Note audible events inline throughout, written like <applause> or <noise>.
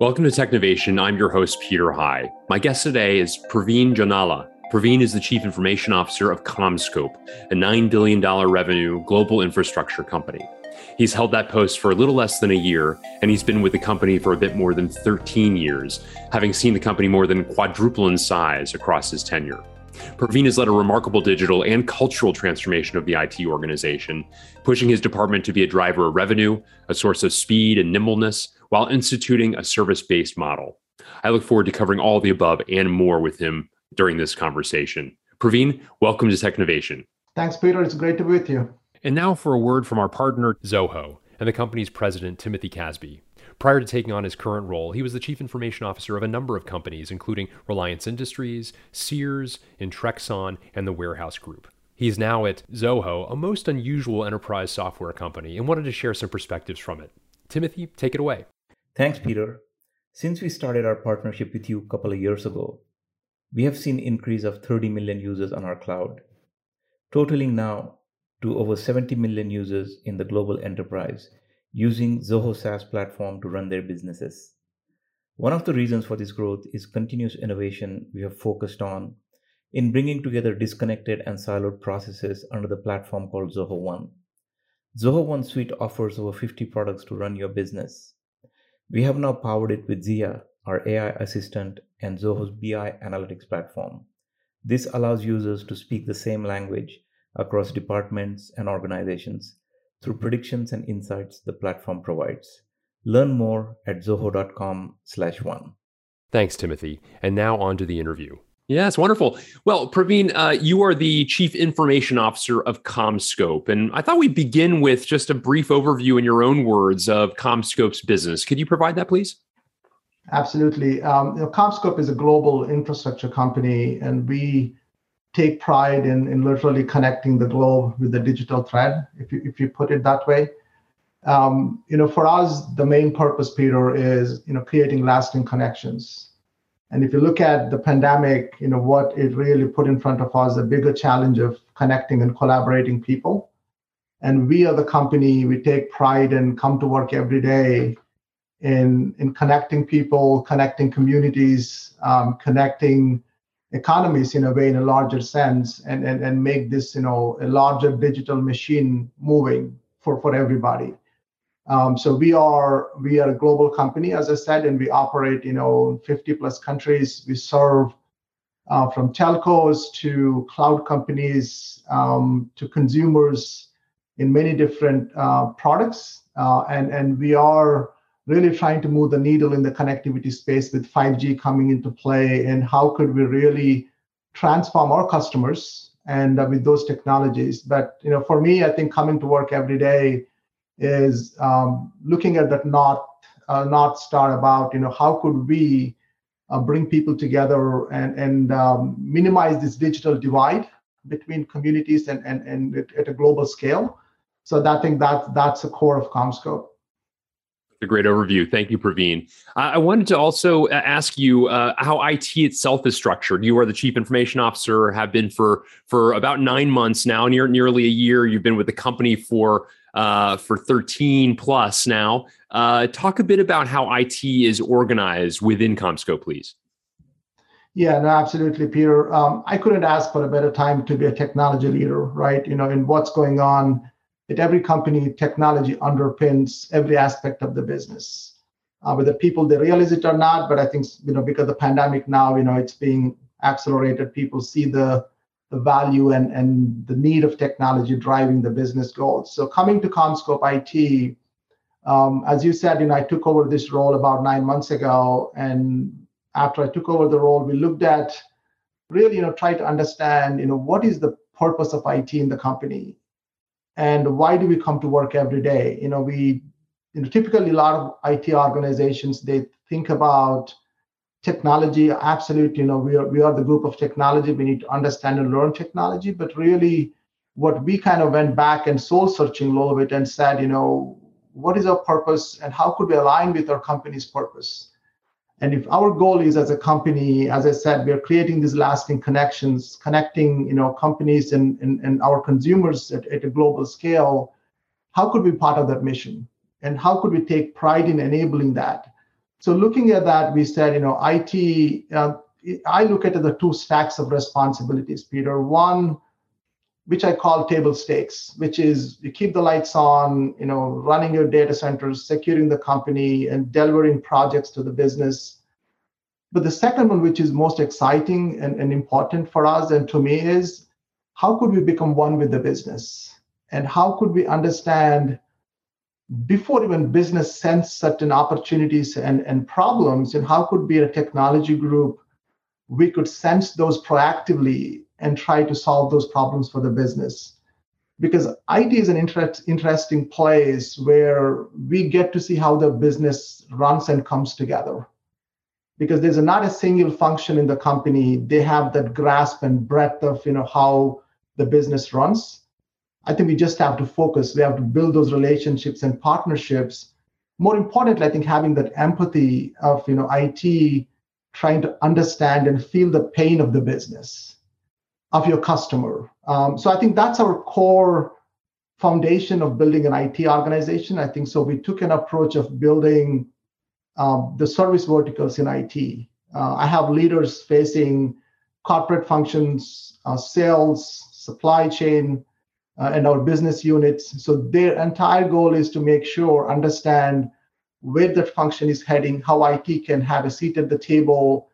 Welcome to Technovation. I'm your host, Peter High. My guest today is Praveen Jonnala. Praveen is the Chief Information Officer of CommScope, a $9 billion revenue global infrastructure company. He's held that post for a little less than a year, and he's been with the company for a bit more than 13 years, having seen the company more than quadruple in size across his tenure. Praveen has led a remarkable digital and cultural transformation of the IT organization, pushing his department to be a driver of revenue, a source of speed and nimbleness, while instituting a service based model. I look forward to covering all the above and more with him during this conversation. Praveen, welcome to Technovation. Thanks, Peter. It's great to be with you. And now for a word from our partner, Zoho, and the company's president, Timothy Casby. Prior to taking on his current role, he was the chief information officer of a number of companies, including Reliance Industries, Sears, Intrexon, and the Warehouse Group. He's now at Zoho, a most unusual enterprise software company, and wanted to share some perspectives from it. Timothy, take it away. Thanks, Peter. Since we started our partnership with you a couple of years ago, we have seen increase of 30 million users on our cloud, totaling now to over 70 million users in the global enterprise using Zoho SaaS platform to run their businesses. One of the reasons for this growth is continuous innovation we have focused on in bringing together disconnected and siloed processes under the platform called Zoho One. Zoho One Suite offers over 50 products to run your business. We have now powered it with Zia, our AI assistant, and Zoho's BI analytics platform. This allows users to speak the same language across departments and organizations through predictions and insights the platform provides. Learn more at zoho.com slash one. Thanks, Timothy. And now on to the interview. Yes, wonderful. Well, Praveen, uh, you are the Chief Information Officer of CommScope. And I thought we'd begin with just a brief overview in your own words of CommScope's business. Could you provide that, please? Absolutely. Um, you know, CommScope is a global infrastructure company, and we take pride in, in literally connecting the globe with the digital thread, if you, if you put it that way. Um, you know, for us, the main purpose, Peter, is you know creating lasting connections and if you look at the pandemic, you know, what it really put in front of us, a bigger challenge of connecting and collaborating people. And we are the company, we take pride and come to work every day in, in connecting people, connecting communities, um, connecting economies in a way, in a larger sense, and, and, and make this, you know, a larger digital machine moving for, for everybody. Um, so we are we are a global company, as I said, and we operate you know 50 plus countries. We serve uh, from telcos to cloud companies um, to consumers in many different uh, products, uh, and and we are really trying to move the needle in the connectivity space with 5G coming into play, and how could we really transform our customers and uh, with those technologies. But you know, for me, I think coming to work every day is um, looking at that north uh, north star about you know how could we uh, bring people together and and um, minimize this digital divide between communities and and and at a global scale. So that, I think that that's the core of CommScope. A great overview. Thank you, Praveen. I wanted to also uh, ask you uh, how IT itself is structured. You are the chief information officer, have been for for about nine months now, near nearly a year. You've been with the company for uh, for 13 plus now. Uh, talk a bit about how IT is organized within CommScope, please. Yeah, no, absolutely, Peter. Um, I couldn't ask for a better time to be a technology leader, right? You know, in what's going on at every company, technology underpins every aspect of the business. Uh, whether people they realize it or not, but I think you know because the pandemic now, you know, it's being accelerated. People see the the value and, and the need of technology driving the business goals. So coming to CommScope IT, um, as you said, you know, I took over this role about nine months ago, and after I took over the role, we looked at really, you know, try to understand, you know, what is the purpose of IT in the company, and why do we come to work every day? You know, we, you know, typically a lot of IT organizations they think about technology absolutely you know we are we are the group of technology. We need to understand and learn technology. But really what we kind of went back and soul searching a little bit and said you know what is our purpose and how could we align with our company's purpose? And if our goal is as a company as i said we are creating these lasting connections connecting you know companies and and, and our consumers at, at a global scale how could we be part of that mission? And how could we take pride in enabling that So looking at that, we said, you know, IT. Uh, I look at the two stacks of responsibilities, Peter. One, which I call table stakes, which is you keep the lights on, you know, running your data centers, securing the company, and delivering projects to the business. But the second one, which is most exciting and, and important for us and to me, is how could we become one with the business? And how could we understand before even business sense certain opportunities and, and problems, and how could be a technology group we could sense those proactively and try to solve those problems for the business. Because IT is an inter- interesting place where we get to see how the business runs and comes together. Because there's not a single function in the company, they have that grasp and breadth of you know how the business runs. I think we just have to focus. We have to build those relationships and partnerships. More importantly, I think having that empathy of you know IT trying to understand and feel the pain of the business of your customer. Um, so I think that's our core foundation of building an IT organization. I think so. We took an approach of building um, the service verticals in IT. Uh, I have leaders facing corporate functions, uh, sales, supply chain, uh, and our business units. So their entire goal is to make sure, understand where that function is heading, how IT can have a seat at the table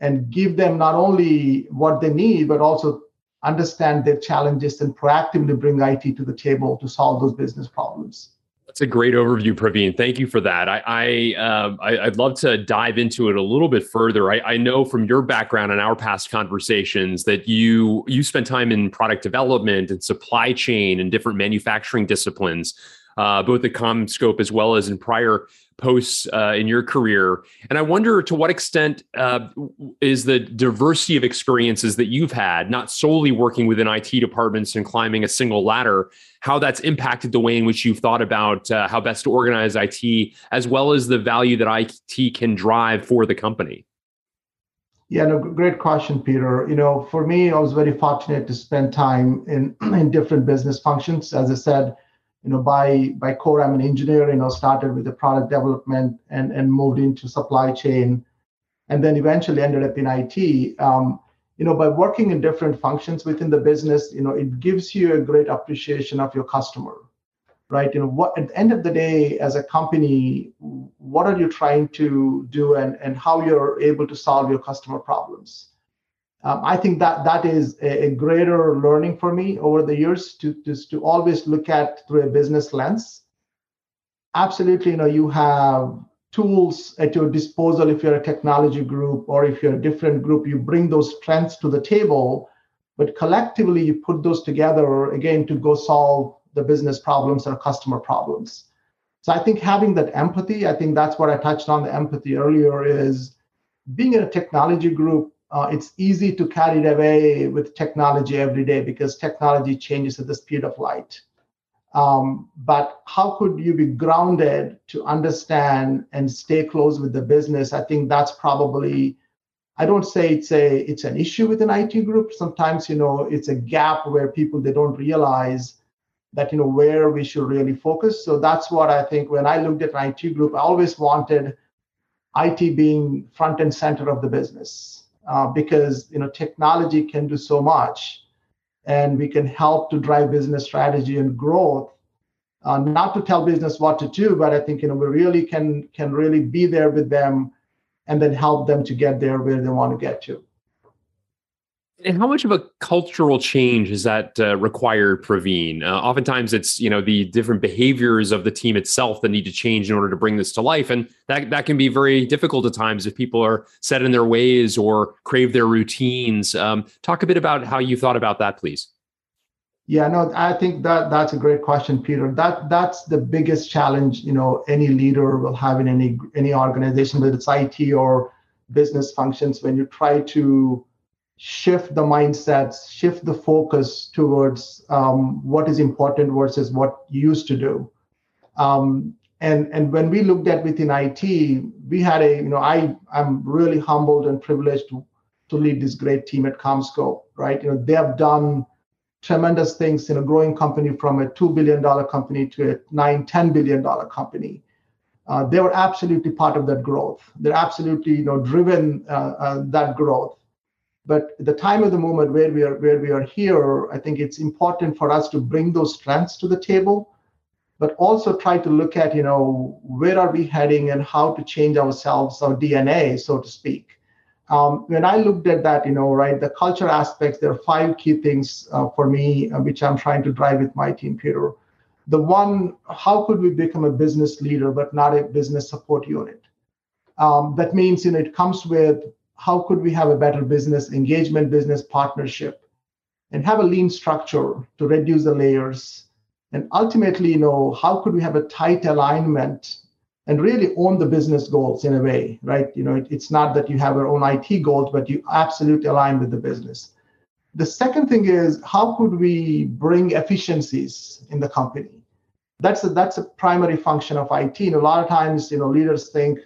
and give them not only what they need, but also understand their challenges and proactively bring IT to the table to solve those business problems. That's a great overview, Praveen. Thank you for that. I, I, uh, I would love to dive into it a little bit further. I, I know from your background and our past conversations that you you spent time in product development and supply chain and different manufacturing disciplines uh, both at CommScope as well as in prior posts uh, in your career. And I wonder to what extent uh, is the diversity of experiences that you've had, not solely working within IT departments and climbing a single ladder, how that's impacted the way in which you've thought about uh, how best to organize IT, as well as the value that IT can drive for the company. Yeah, no, great question, Peter. You know, for me, I was very fortunate to spend time in <clears throat> in different business functions. As I said, you know, by by core, I'm an engineer. You know, started with the product development and and moved into supply chain, and then eventually ended up in IT. Um, you know, by working in different functions within the business, you know, it gives you a great appreciation of your customer, right? You know, what at the end of the day, as a company, what are you trying to do, and and how you're able to solve your customer problems um, I think that that is a, a, greater learning for me over the years to, to to always look at through a business lens. Absolutely, you know, you have tools at your disposal if you're a technology group or if you're a different group. You bring those strengths to the table, but collectively you put those together again to go solve the business problems or customer problems. So I think having that empathy, I think that's what I touched on the empathy earlier is being in a technology group uh, it's easy to carry it away with technology every day because technology changes at the speed of light. Um, but how could you be grounded to understand and stay close with the business? I think that's probably I don't say it's a it's an issue with an IT group. Sometimes you know it's a gap where people they don't realize that you know where we should really focus. So that's what I think when I looked at an IT group, I always wanted IT being front and center of the business uh, because you know technology can do so much. And we can help to drive business strategy and growth. Uh, not to tell business what to do but i think you know we really can can really be there with them and then help them to get there where they want to get to and how much of a cultural change is that uh, required, Praveen? Uh, oftentimes, it's you know the different behaviors of the team itself that need to change in order to bring this to life, and that that can be very difficult at times if people are set in their ways or crave their routines. Um, talk a bit about how you thought about that, please. Yeah, no, I think that that's a great question, Peter. That that's the biggest challenge you know any leader will have in any any organization, whether it's IT or business functions, when you try to shift the mindsets, shift the focus towards um, what is important versus what you used to do. Um, and and when we looked at within IT, we had a you know I I'm really humbled and privileged to to lead this great team at CommScope. Right, you know they have done tremendous things in a growing company from a two billion dollar company to a nine ten billion dollar company. uh, they were absolutely part of that growth. They're absolutely you know driven uh, uh, that growth. But the time of the moment where we are where we are here, I think it's important for us to bring those strengths to the table, but also try to look at you know where are we heading and how to change ourselves, our DNA, so to speak. Um, when I looked at that, you know, right, the culture aspects, there are five key things uh, for me, uh, which I'm trying to drive with my team, Peter. The one, how could we become a business leader but not a business support unit? Um, that means, you know, it comes with how could we have a better business engagement, business partnership, and have a lean structure to reduce the layers. And ultimately, you know, how could we have a tight alignment and really own the business goals in a way, right? You know, it, it's not that you have your own IT goals, but you absolutely align with the business. The second thing is how could we bring efficiencies in the company? That's a, that's a primary function of IT. And a lot of times, you know, leaders think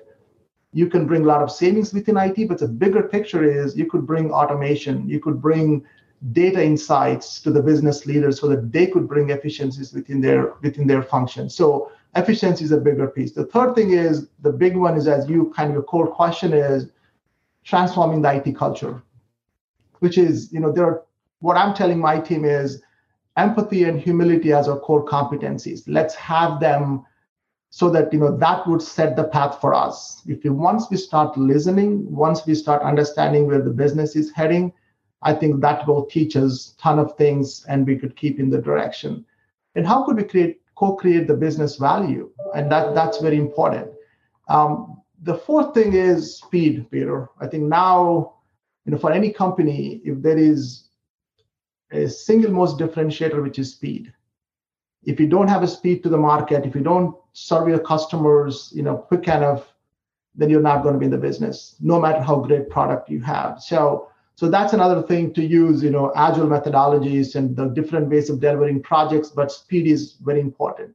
you can bring a lot of savings within IT, but the bigger picture is you could bring automation, you could bring data insights to the business leaders so that they could bring efficiencies within their within their function. So efficiency is a bigger piece. The third thing is the big one is as you kind of your core question is transforming the IT culture, which is, you know, there are what I'm telling my team is empathy and humility as our core competencies. Let's have them so that you know that would set the path for us. If we once we start listening, once we start understanding where the business is heading, I think that will teach us a ton of things and we could keep in the direction. And how could we create co-create the business value, and that that's very important. Um, the fourth thing is speed, Peter. I think now, you know, for any company, if there is a single most differentiator, which is speed. If you don't have a speed to the market, if you don't serve your customers, you know, quick enough, then you're not going to be in the business, no matter how great product you have. So so that's another thing to use, you know, agile methodologies and the different ways of delivering projects, but speed is very important.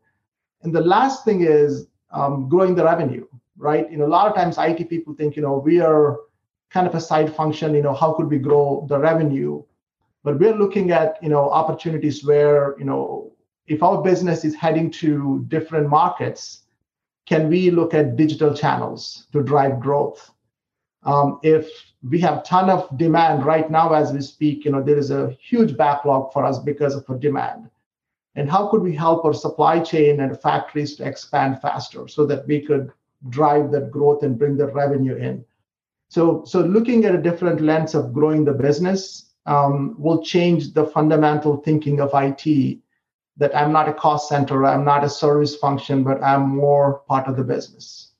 And the last thing is um, growing the revenue, right? You know, a lot of times IT people think, you know, we are kind of a side function, you know, how could we grow the revenue? But we're looking at, you know, opportunities where, you know, if our business is heading to different markets, can we look at digital channels to drive growth? Um, if we have ton of demand right now as we speak you know there is a huge backlog for us because of demand and how could we help our supply chain and factories to expand faster so that we could drive that growth and bring the revenue in so so looking at a different lens of growing the business um, will change the fundamental thinking of it that i'm not a cost center i'm not a service function but i'm more part of the business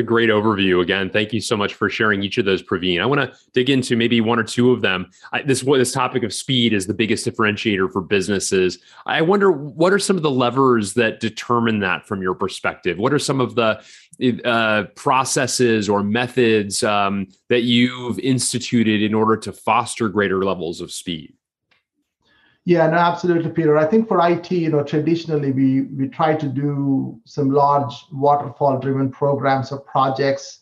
a great overview again. Thank you so much for sharing each of those, Praveen. I want to dig into maybe one or two of them. I, this this topic of speed is the biggest differentiator for businesses. I wonder what are some of the levers that determine that from your perspective. What are some of the uh, processes or methods um, that you've instituted in order to foster greater levels of speed? Yeah, no, absolutely, Peter. I think for IT, you know, traditionally we we try to do some large waterfall-driven programs or projects,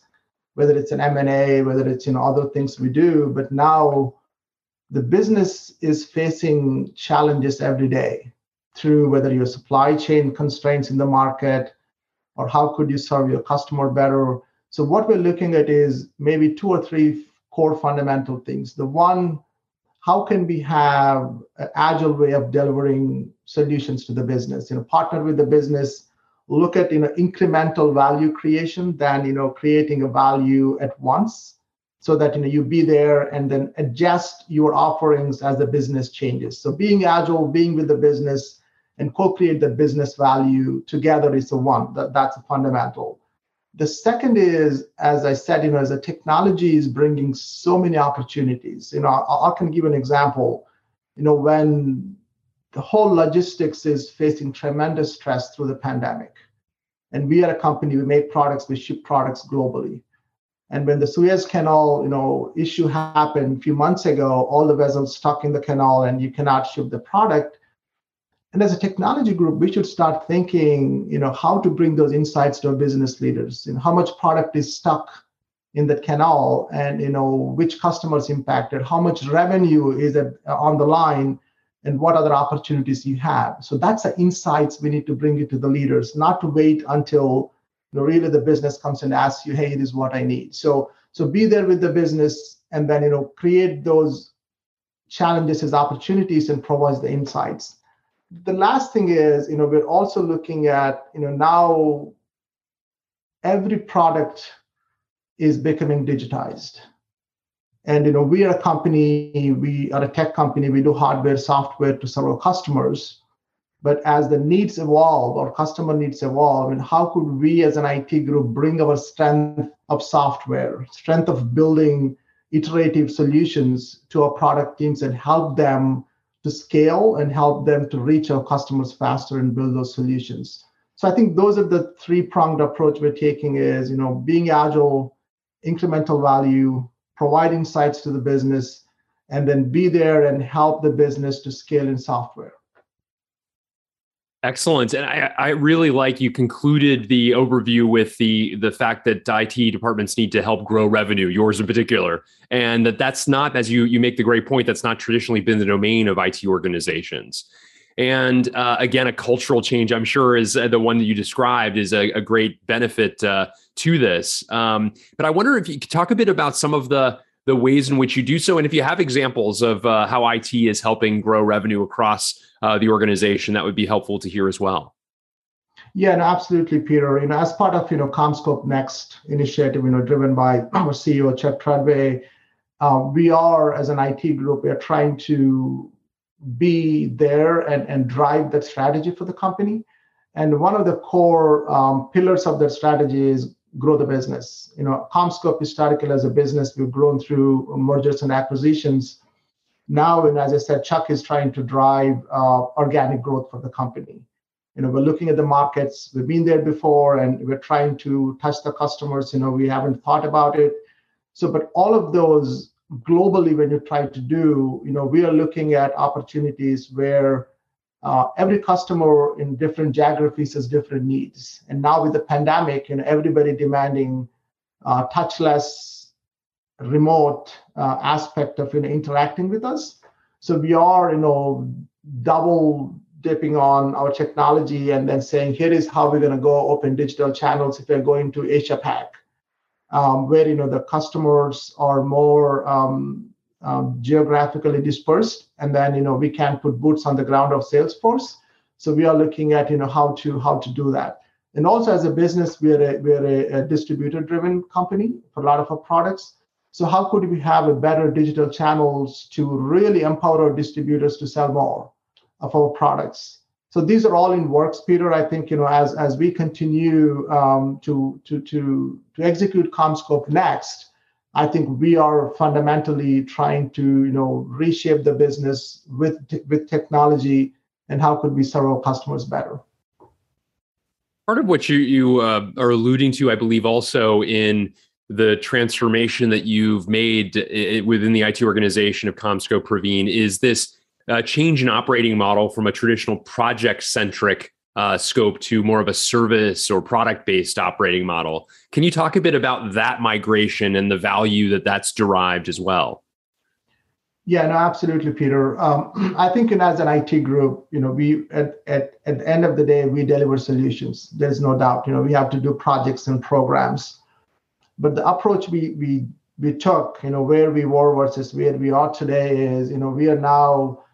whether it's an M&A, whether it's you know other things we do. But now, the business is facing challenges every day through whether your supply chain constraints in the market, or how could you serve your customer better. So what we're looking at is maybe two or three core fundamental things. The one how can we have an agile way of delivering solutions to the business? You know partner with the business look at you know incremental value creation than you know creating a value at once so that you know you be there and then adjust your offerings as the business changes. So being agile being with the business and co-create the business value together is the one that, that's a fundamental the second is, as I said, you know, as the technology is bringing so many opportunities. You know, I, I can give an example. You know, when the whole logistics is facing tremendous stress through the pandemic, and we are a company we make products, we ship products globally. And when the Suez Canal, you know, issue happened a few months ago, all the vessels stuck in the canal and you cannot ship the product and as a technology group we should start thinking you know how to bring those insights to our business leaders know how much product is stuck in that canal and you know which customers impacted how much revenue is on the line and what other opportunities you have. So that's the insights we need to bring it to the leaders, not to wait until you know, really the business comes and asks you, hey, this is what I need. So so be there with the business and then you know create those challenges as opportunities and provides the insights. The last thing is, you know, we're also looking at, you know, now every product is becoming digitized and you know, we are a company, we are a tech company, we do hardware, software to several customers. But as the needs evolve or customer needs evolve, and how could we as an IT group bring our strength of software, strength of building iterative solutions to our product teams and help them to scale and help them to reach our customers faster and build those solutions. So I think those are the three pronged approach we're taking is, you know, being agile, incremental value, provide insights to the business, and then be there and help the business to scale in software. Excellent, and I, I, really like you concluded the overview with the the fact that IT departments need to help grow revenue, yours in particular, and that that's not, as you you make the great point, that's not traditionally been the domain of IT organizations. And uh, again, a cultural change, I'm sure, is uh, the one that you described, is a, a great benefit uh, to this. Um, but I wonder if you could talk a bit about some of the the ways in which you do so, and if you have examples of uh, how IT is helping grow revenue across uh, the organization, that would be helpful to hear as well. Yeah, no, absolutely, Peter. You know, as part of you know CommScope Next initiative, you know, driven by <clears throat> our CEO Chuck Treadway, uh, we are as an IT group, we are trying to be there and, and drive that strategy for the company. And one of the core um, pillars of that strategy is grow the business. You know, CommScope historically as a business, we've grown through mergers and acquisitions. Now, and as I said, Chuck is trying to drive uh, organic growth for the company. You know, we're looking at the markets. We've been there before, and we're trying to touch the customers. You know, we haven't thought about it. So, but all of those globally when you try to do you know we are looking at opportunities where uh, every customer in different geographies has different needs. And now with the pandemic you know everybody demanding uh, touchless remote uh, aspect of you know interacting with us. So we are you know double dipping on our technology and then saying here is how we're going to go open digital channels if we're going to asia pac. Um, where you know the customers are more um, um, geographically dispersed, and then you know we can put boots on the ground of Salesforce. So we are looking at you know how to how to do that. And also as a business, we're a we're a, a distributor-driven company for a lot of our products. So how could we have a better digital channels to really empower our distributors to sell more of our products? so these are all in works peter i think you know as as we continue um, to to to to execute commscope next i think we are fundamentally trying to you know reshape the business with with technology and how could we serve our customers better? Part of what you you uh, are alluding to i believe also in the transformation that you've made uh, within the IT organization of CommScope Praveen is this uh, change in operating model from a traditional project centric uh, scope to more of a service or product based operating model. Can you talk a bit about that migration and the value that that's derived as well? Yeah, no, absolutely, Peter. Um, <clears throat> I think in, as an IT group, you know, we at, at at the end of the day, we deliver solutions. There's no doubt. You know, we have to do projects and programs, but the approach we we we took, you know, where we were versus where we are today is, you know, we are now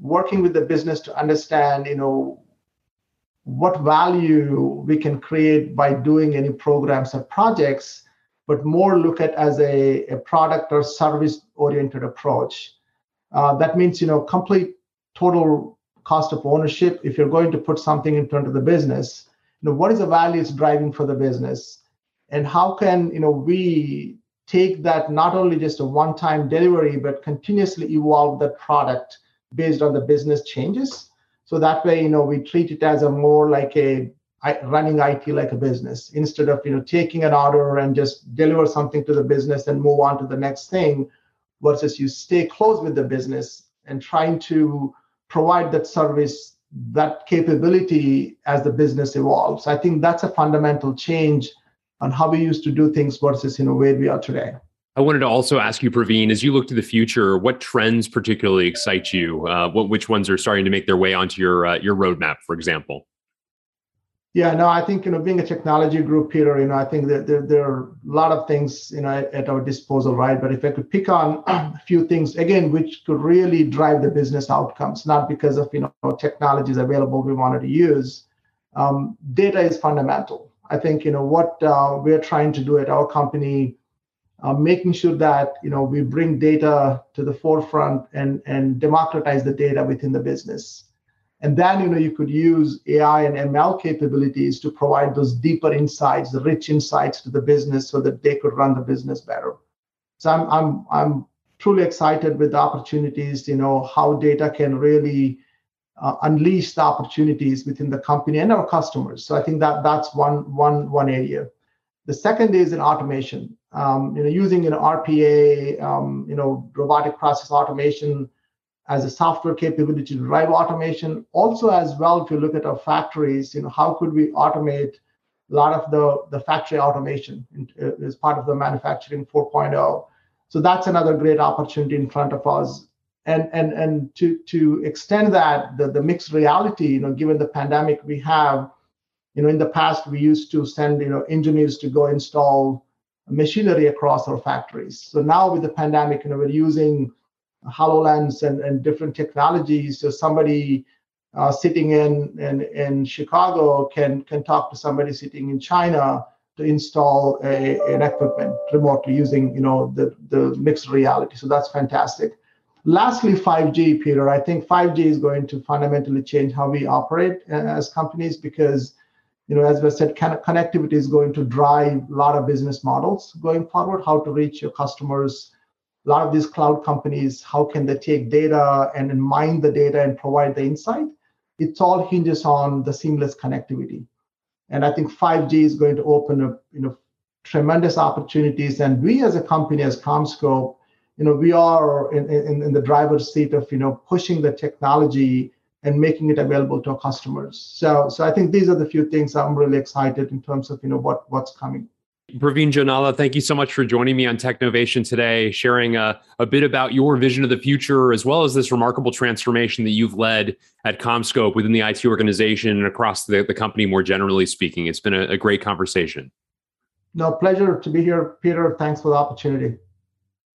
working with the business to understand, you know, what value we can create by doing any programs or projects, but more look at as a, a product or service oriented approach. Uh, that means, you know, complete total cost of ownership. If you're going to put something in front of the business, you know, what is the value it's driving for the business? And how can, you know, we take that not only just a one-time delivery, but continuously evolve that product based on the business changes. So that way, you know, we treat it as a more like a running IT like a business instead of you know taking an order and just deliver something to the business and move on to the next thing, versus you stay close with the business and trying to provide that service, that capability as the business evolves. I think that's a fundamental change on how we used to do things versus you know where we are today. I wanted to also ask you, Praveen, as you look to the future, what trends particularly excite you? Uh, what which ones are starting to make their way onto your uh, your roadmap, for example? Yeah, no, I think you know, being a technology group, Peter, you know, I think that there, there are a lot of things you know at, at our disposal, right? But if I could pick on <clears throat> a few things again, which could really drive the business outcomes, not because of you know technologies available we wanted to use, um, data is fundamental. I think you know what uh, we're trying to do at our company, uh, making sure that you know we bring data to the forefront and and democratize the data within the business. And then, you know, you could use AI and ML capabilities to provide those deeper insights, the rich insights to the business so that they could run the business better. So I'm I'm I'm truly excited with the opportunities, you know, how data can really uh, unleash the opportunities within the company and our customers. So I think that that's one one one area. The second is in automation. Um, you know, using an RPA, um, you know, robotic process automation as a software capability to drive automation. Also, as well, if you look at our factories, you know, how could we automate a lot of the, the factory automation uh, as part of the manufacturing 4.0? So that's another great opportunity in front of us. And and and to to extend that, the, the mixed reality, you know, given the pandemic we have, you know, in the past we used to send, you know, engineers to go install machinery across our factories. So now with the pandemic, you know, we're using HoloLens and, and different technologies. So somebody uh, sitting in, in in Chicago can can talk to somebody sitting in China to install a, an equipment remotely using you know the the mixed reality. So that's fantastic. Lastly, 5G, Peter. I think 5G is going to fundamentally change how we operate uh, as companies because you know, as I said, connectivity is going to drive a lot of business models going forward. How to reach your customers a lot of these cloud companies, how can they take data and mine the data and provide the insight? It all hinges on the seamless connectivity. And I think 5G is going to open up, you know, tremendous opportunities. And we as a company, as CommScope, you know, we are in, in, in the driver's seat of, you know, pushing the technology and making it available to our customers. So, so I think these are the few things I'm really excited in terms of, you know, what what's coming. Praveen Jonnala, thank you so much for joining me on Technovation today, sharing a, a, bit about your vision of the future, as well as this remarkable transformation that you've led at CommScope within the IT organization and across the, the company more generally speaking. It's been a, a great conversation. No, pleasure to be here, Peter. Thanks for the opportunity.